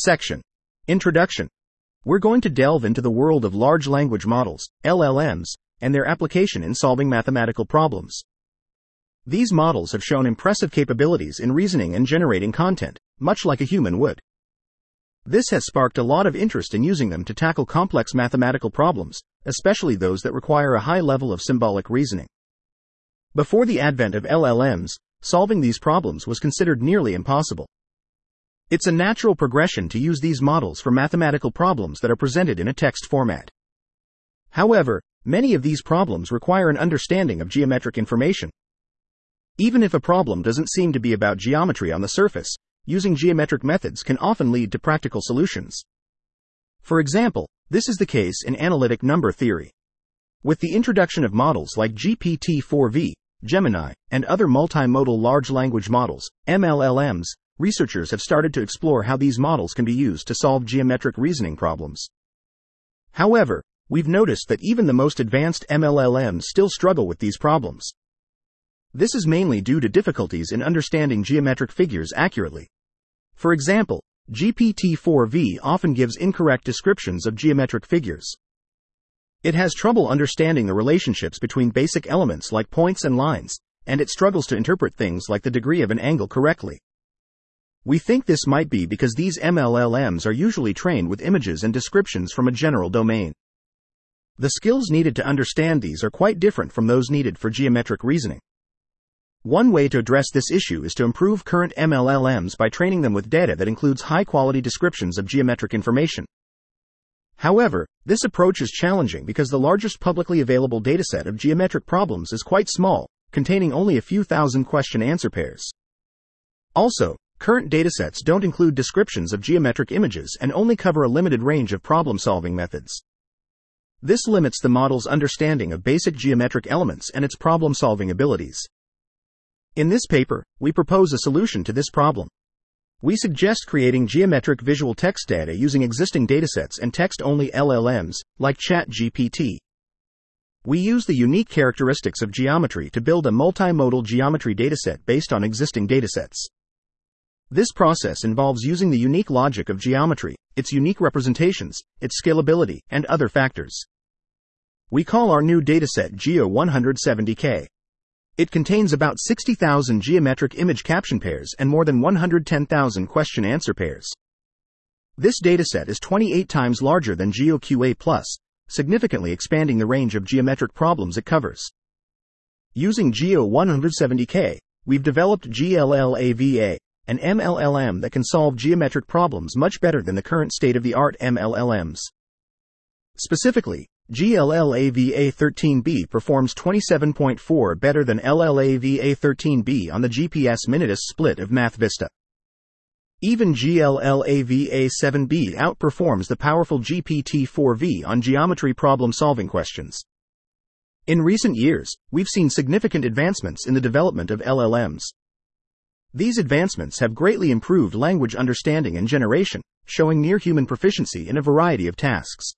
Section Introduction. We're going to delve into the world of large language models, LLMs, and their application in solving mathematical problems. These models have shown impressive capabilities in reasoning and generating content, much like a human would. This has sparked a lot of interest in using them to tackle complex mathematical problems, especially those that require a high level of symbolic reasoning. Before the advent of LLMs, solving these problems was considered nearly impossible. It's a natural progression to use these models for mathematical problems that are presented in a text format. However, many of these problems require an understanding of geometric information. Even if a problem doesn't seem to be about geometry on the surface, using geometric methods can often lead to practical solutions. For example, this is the case in analytic number theory. With the introduction of models like GPT-4v, Gemini, and other multimodal large language models, MLLMs, researchers have started to explore how these models can be used to solve geometric reasoning problems. However, we've noticed that even the most advanced MLLMs still struggle with these problems. This is mainly due to difficulties in understanding geometric figures accurately. For example, GPT-4v often gives incorrect descriptions of geometric figures. It has trouble understanding the relationships between basic elements like points and lines, and it struggles to interpret things like the degree of an angle correctly. We think this might be because these MLLMs are usually trained with images and descriptions from a general domain. The skills needed to understand these are quite different from those needed for geometric reasoning. One way to address this issue is to improve current MLLMs by training them with data that includes high quality descriptions of geometric information. However, this approach is challenging because the largest publicly available dataset of geometric problems is quite small, containing only a few thousand question answer pairs. Also, current datasets don't include descriptions of geometric images and only cover a limited range of problem solving methods. This limits the model's understanding of basic geometric elements and its problem solving abilities. In this paper, we propose a solution to this problem. We suggest creating geometric visual text data using existing datasets and text only LLMs, like ChatGPT. We use the unique characteristics of geometry to build a multimodal geometry dataset based on existing datasets. This process involves using the unique logic of geometry, its unique representations, its scalability, and other factors. We call our new dataset Geo 170K. It contains about 60,000 geometric image caption pairs and more than 110,000 question answer pairs. This dataset is 28 times larger than GeoQA+, significantly expanding the range of geometric problems it covers. Using Geo 170K, we've developed GLLAVA, an MLLM that can solve geometric problems much better than the current state of the art MLLMs. Specifically, GLLAVA13B performs 27.4 better than LLAVA13B on the GPS Minitus split of MathVista. Even GLLAVA7B outperforms the powerful GPT-4V on geometry problem solving questions. In recent years, we've seen significant advancements in the development of LLMs. These advancements have greatly improved language understanding and generation, showing near human proficiency in a variety of tasks.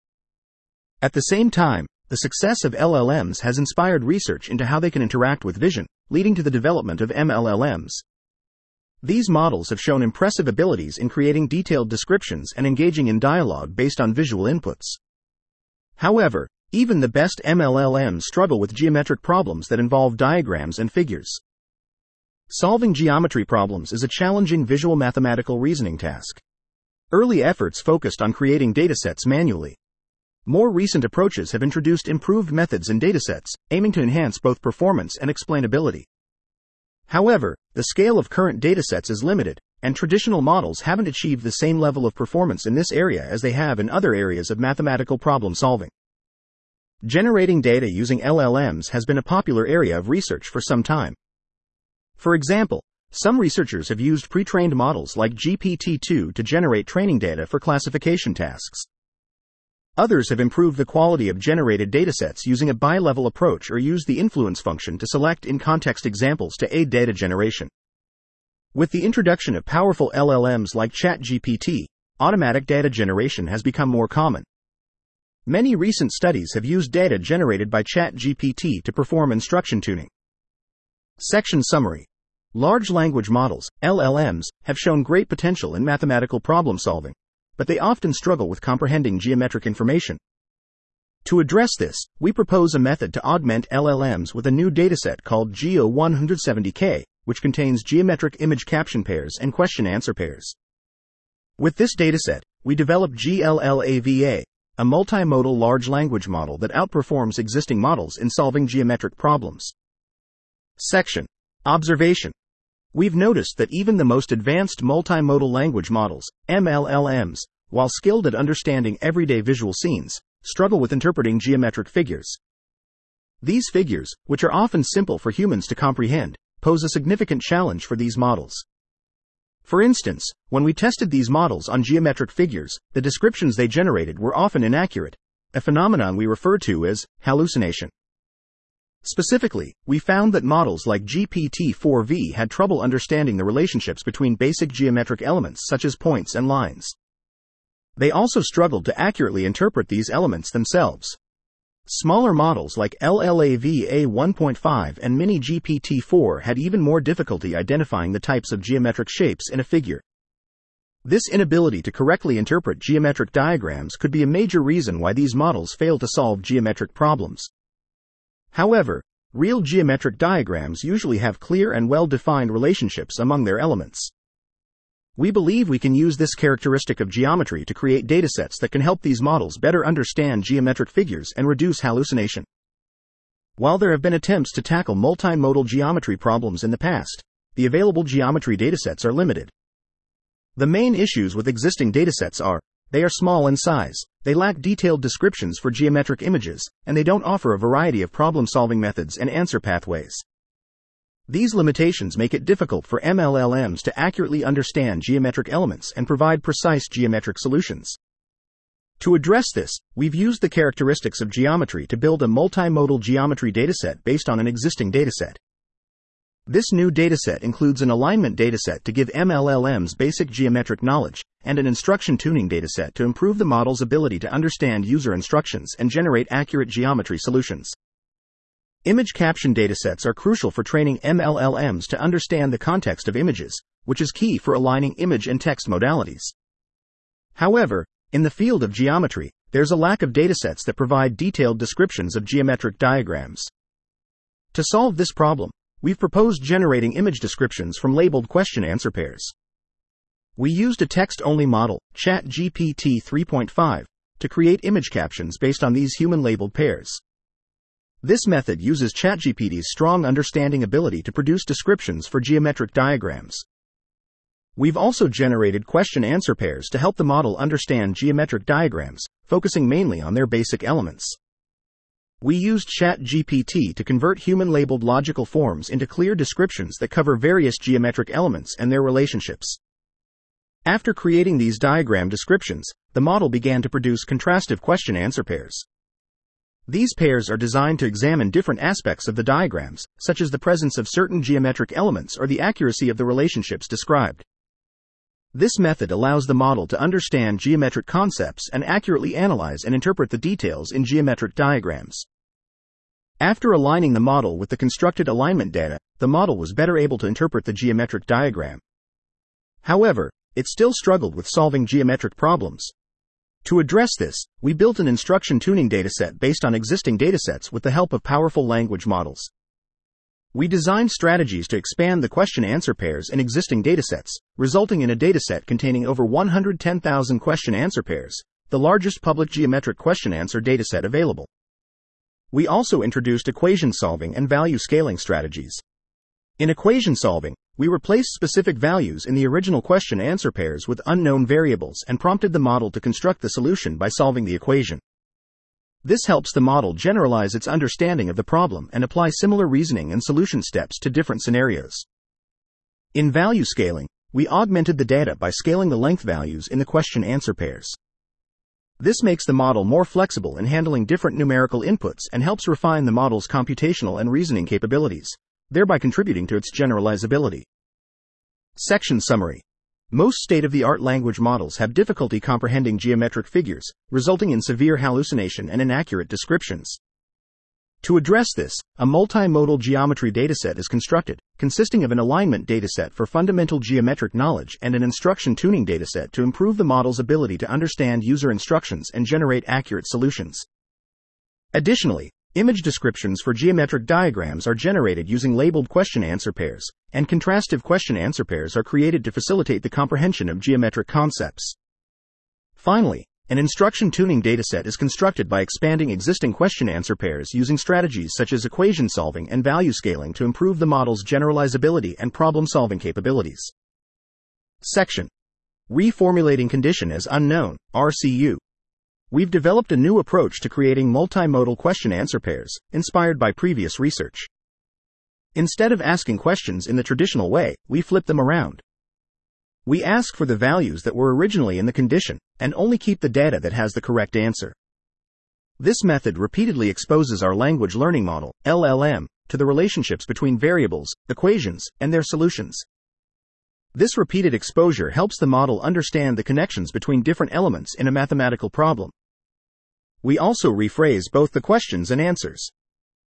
At the same time, the success of LLMs has inspired research into how they can interact with vision, leading to the development of MLLMs. These models have shown impressive abilities in creating detailed descriptions and engaging in dialogue based on visual inputs. However, even the best MLLMs struggle with geometric problems that involve diagrams and figures. Solving geometry problems is a challenging visual mathematical reasoning task. Early efforts focused on creating datasets manually. More recent approaches have introduced improved methods and datasets, aiming to enhance both performance and explainability. However, the scale of current datasets is limited, and traditional models haven't achieved the same level of performance in this area as they have in other areas of mathematical problem solving. Generating data using LLMs has been a popular area of research for some time. For example, some researchers have used pre trained models like GPT 2 to generate training data for classification tasks. Others have improved the quality of generated datasets using a bi-level approach or used the influence function to select in-context examples to aid data generation. With the introduction of powerful LLMs like ChatGPT, automatic data generation has become more common. Many recent studies have used data generated by ChatGPT to perform instruction tuning. Section Summary Large language models, LLMs, have shown great potential in mathematical problem solving but they often struggle with comprehending geometric information. To address this, we propose a method to augment LLMs with a new dataset called GEO170K, which contains geometric image caption pairs and question answer pairs. With this dataset, we develop GLLAVA, a multimodal large language model that outperforms existing models in solving geometric problems. Section Observation We've noticed that even the most advanced multimodal language models, MLLMs, while skilled at understanding everyday visual scenes, struggle with interpreting geometric figures. These figures, which are often simple for humans to comprehend, pose a significant challenge for these models. For instance, when we tested these models on geometric figures, the descriptions they generated were often inaccurate, a phenomenon we refer to as hallucination. Specifically, we found that models like GPT-4v had trouble understanding the relationships between basic geometric elements such as points and lines. They also struggled to accurately interpret these elements themselves. Smaller models like LLAVA 1.5 and Mini GPT-4 had even more difficulty identifying the types of geometric shapes in a figure. This inability to correctly interpret geometric diagrams could be a major reason why these models fail to solve geometric problems. However, real geometric diagrams usually have clear and well defined relationships among their elements. We believe we can use this characteristic of geometry to create datasets that can help these models better understand geometric figures and reduce hallucination. While there have been attempts to tackle multimodal geometry problems in the past, the available geometry datasets are limited. The main issues with existing datasets are they are small in size, they lack detailed descriptions for geometric images, and they don't offer a variety of problem solving methods and answer pathways. These limitations make it difficult for MLLMs to accurately understand geometric elements and provide precise geometric solutions. To address this, we've used the characteristics of geometry to build a multimodal geometry dataset based on an existing dataset. This new dataset includes an alignment dataset to give MLLMs basic geometric knowledge, and an instruction tuning dataset to improve the model's ability to understand user instructions and generate accurate geometry solutions. Image caption datasets are crucial for training MLLMs to understand the context of images, which is key for aligning image and text modalities. However, in the field of geometry, there's a lack of datasets that provide detailed descriptions of geometric diagrams. To solve this problem, we've proposed generating image descriptions from labeled question answer pairs. We used a text only model, ChatGPT 3.5, to create image captions based on these human labeled pairs. This method uses ChatGPT's strong understanding ability to produce descriptions for geometric diagrams. We've also generated question answer pairs to help the model understand geometric diagrams, focusing mainly on their basic elements. We used ChatGPT to convert human labeled logical forms into clear descriptions that cover various geometric elements and their relationships. After creating these diagram descriptions, the model began to produce contrastive question answer pairs. These pairs are designed to examine different aspects of the diagrams, such as the presence of certain geometric elements or the accuracy of the relationships described. This method allows the model to understand geometric concepts and accurately analyze and interpret the details in geometric diagrams. After aligning the model with the constructed alignment data, the model was better able to interpret the geometric diagram. However, it still struggled with solving geometric problems. To address this, we built an instruction tuning dataset based on existing datasets with the help of powerful language models. We designed strategies to expand the question answer pairs in existing datasets, resulting in a dataset containing over 110,000 question answer pairs, the largest public geometric question answer dataset available. We also introduced equation solving and value scaling strategies. In equation solving, we replaced specific values in the original question answer pairs with unknown variables and prompted the model to construct the solution by solving the equation. This helps the model generalize its understanding of the problem and apply similar reasoning and solution steps to different scenarios. In value scaling, we augmented the data by scaling the length values in the question answer pairs. This makes the model more flexible in handling different numerical inputs and helps refine the model's computational and reasoning capabilities thereby contributing to its generalizability. Section Summary Most state of the art language models have difficulty comprehending geometric figures, resulting in severe hallucination and inaccurate descriptions. To address this, a multimodal geometry dataset is constructed, consisting of an alignment dataset for fundamental geometric knowledge and an instruction tuning dataset to improve the model's ability to understand user instructions and generate accurate solutions. Additionally, image descriptions for geometric diagrams are generated using labeled question answer pairs, and contrastive question answer pairs are created to facilitate the comprehension of geometric concepts. Finally, an instruction tuning dataset is constructed by expanding existing question answer pairs using strategies such as equation solving and value scaling to improve the model's generalizability and problem solving capabilities. Section Reformulating Condition as Unknown, RCU. We've developed a new approach to creating multimodal question answer pairs, inspired by previous research. Instead of asking questions in the traditional way, we flip them around. We ask for the values that were originally in the condition, and only keep the data that has the correct answer. This method repeatedly exposes our language learning model, LLM, to the relationships between variables, equations, and their solutions. This repeated exposure helps the model understand the connections between different elements in a mathematical problem. We also rephrase both the questions and answers.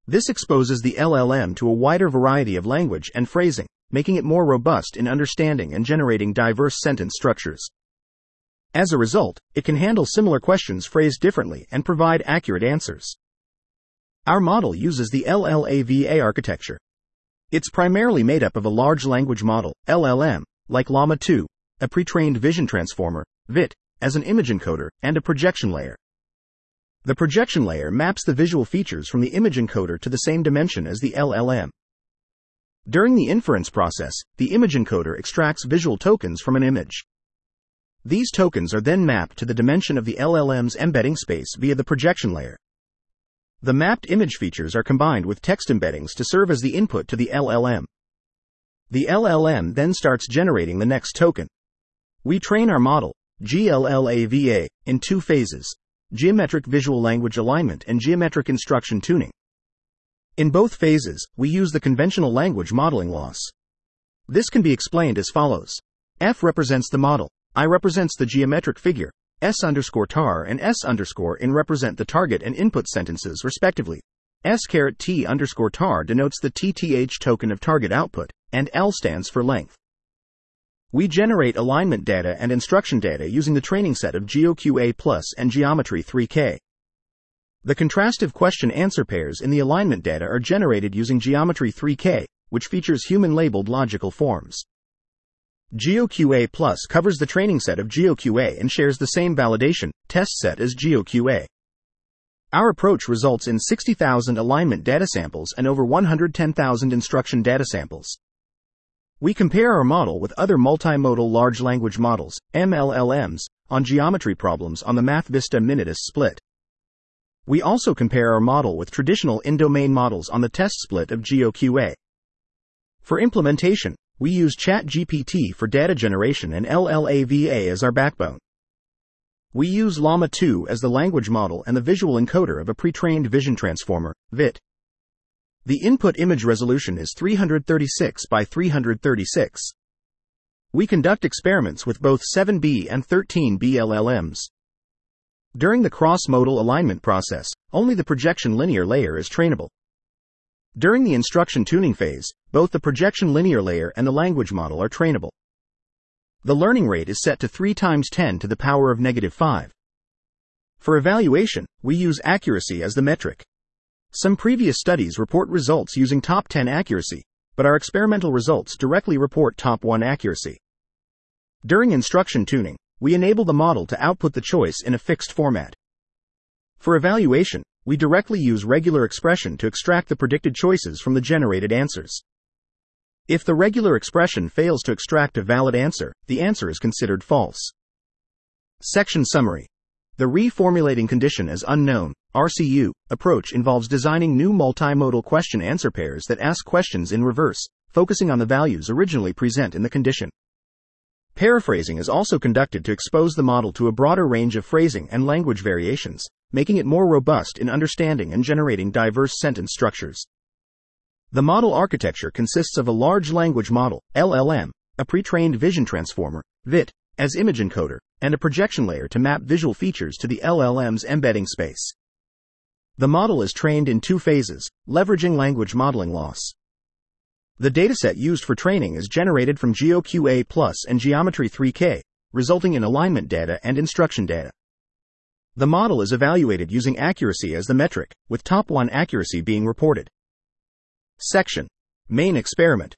This exposes the LLM to a wider variety of language and phrasing, making it more robust in understanding and generating diverse sentence structures. As a result, it can handle similar questions phrased differently and provide accurate answers. Our model uses the LLAVA architecture. It's primarily made up of a large language model, LLM, like Llama 2, a pre-trained vision transformer, VIT, as an image encoder, and a projection layer. The projection layer maps the visual features from the image encoder to the same dimension as the LLM. During the inference process, the image encoder extracts visual tokens from an image. These tokens are then mapped to the dimension of the LLM's embedding space via the projection layer. The mapped image features are combined with text embeddings to serve as the input to the LLM. The LLM then starts generating the next token. We train our model, GLLAVA, in two phases geometric visual language alignment and geometric instruction tuning. In both phases, we use the conventional language modeling loss. This can be explained as follows. F represents the model, I represents the geometric figure, S underscore tar and S underscore in represent the target and input sentences respectively. S caret T underscore tar denotes the TTH token of target output, and L stands for length. We generate alignment data and instruction data using the training set of GeoQA Plus and Geometry 3K. The contrastive question answer pairs in the alignment data are generated using Geometry 3K, which features human labeled logical forms. GeoQA Plus covers the training set of GeoQA and shares the same validation test set as GeoQA. Our approach results in 60,000 alignment data samples and over 110,000 instruction data samples. We compare our model with other multimodal large language models, MLLMs, on geometry problems on the MathVista Minitus split. We also compare our model with traditional in-domain models on the test split of GeoQA. For implementation, we use ChatGPT for data generation and LLAVA as our backbone. We use Llama 2 as the language model and the visual encoder of a pre-trained vision transformer, VIT. The input image resolution is 336 by 336. We conduct experiments with both 7B and 13B LLMs. During the cross-modal alignment process, only the projection linear layer is trainable. During the instruction tuning phase, both the projection linear layer and the language model are trainable. The learning rate is set to 3 times 10 to the power of negative 5. For evaluation, we use accuracy as the metric. Some previous studies report results using top 10 accuracy, but our experimental results directly report top 1 accuracy. During instruction tuning, we enable the model to output the choice in a fixed format. For evaluation, we directly use regular expression to extract the predicted choices from the generated answers. If the regular expression fails to extract a valid answer, the answer is considered false. Section Summary The reformulating condition as unknown, RCU, approach involves designing new multimodal question answer pairs that ask questions in reverse, focusing on the values originally present in the condition. Paraphrasing is also conducted to expose the model to a broader range of phrasing and language variations, making it more robust in understanding and generating diverse sentence structures. The model architecture consists of a large language model, LLM, a pre-trained vision transformer, VIT, as image encoder, and a projection layer to map visual features to the LLM's embedding space. The model is trained in two phases, leveraging language modeling loss. The dataset used for training is generated from GeoQA Plus and Geometry 3K, resulting in alignment data and instruction data. The model is evaluated using accuracy as the metric, with top 1 accuracy being reported. Section Main Experiment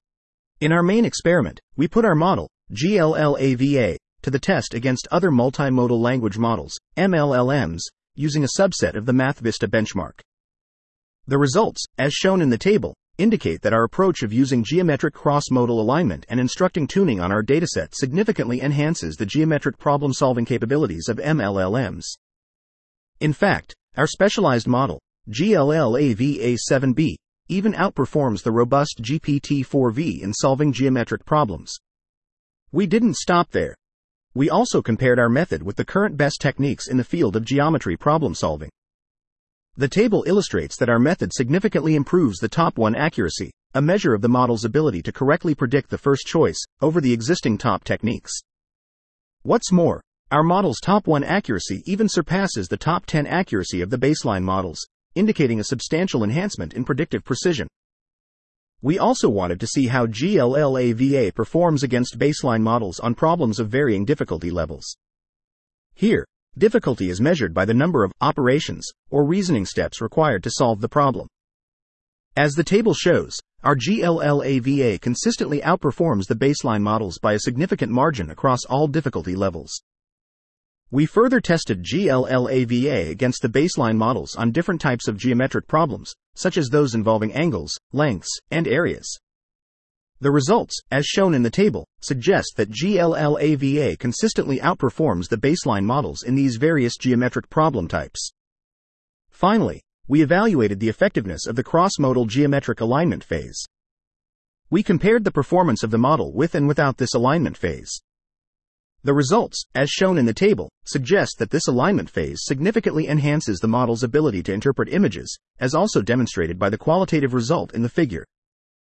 In our main experiment, we put our model, GLLAVA, to the test against other multimodal language models, MLLMs, using a subset of the MathVista benchmark. The results, as shown in the table, indicate that our approach of using geometric cross-modal alignment and instructing tuning on our dataset significantly enhances the geometric problem-solving capabilities of MLLMs. In fact, our specialized model, GLLAVA7B, even outperforms the robust GPT-4V in solving geometric problems. We didn't stop there. We also compared our method with the current best techniques in the field of geometry problem solving. The table illustrates that our method significantly improves the top 1 accuracy, a measure of the model's ability to correctly predict the first choice, over the existing top techniques. What's more, our model's top 1 accuracy even surpasses the top 10 accuracy of the baseline models, indicating a substantial enhancement in predictive precision. We also wanted to see how GLLAVA performs against baseline models on problems of varying difficulty levels. Here, Difficulty is measured by the number of operations or reasoning steps required to solve the problem. As the table shows, our GLLAVA consistently outperforms the baseline models by a significant margin across all difficulty levels. We further tested GLLAVA against the baseline models on different types of geometric problems, such as those involving angles, lengths, and areas. The results, as shown in the table, suggest that GLLAVA consistently outperforms the baseline models in these various geometric problem types. Finally, we evaluated the effectiveness of the cross-modal geometric alignment phase. We compared the performance of the model with and without this alignment phase. The results, as shown in the table, suggest that this alignment phase significantly enhances the model's ability to interpret images, as also demonstrated by the qualitative result in the figure.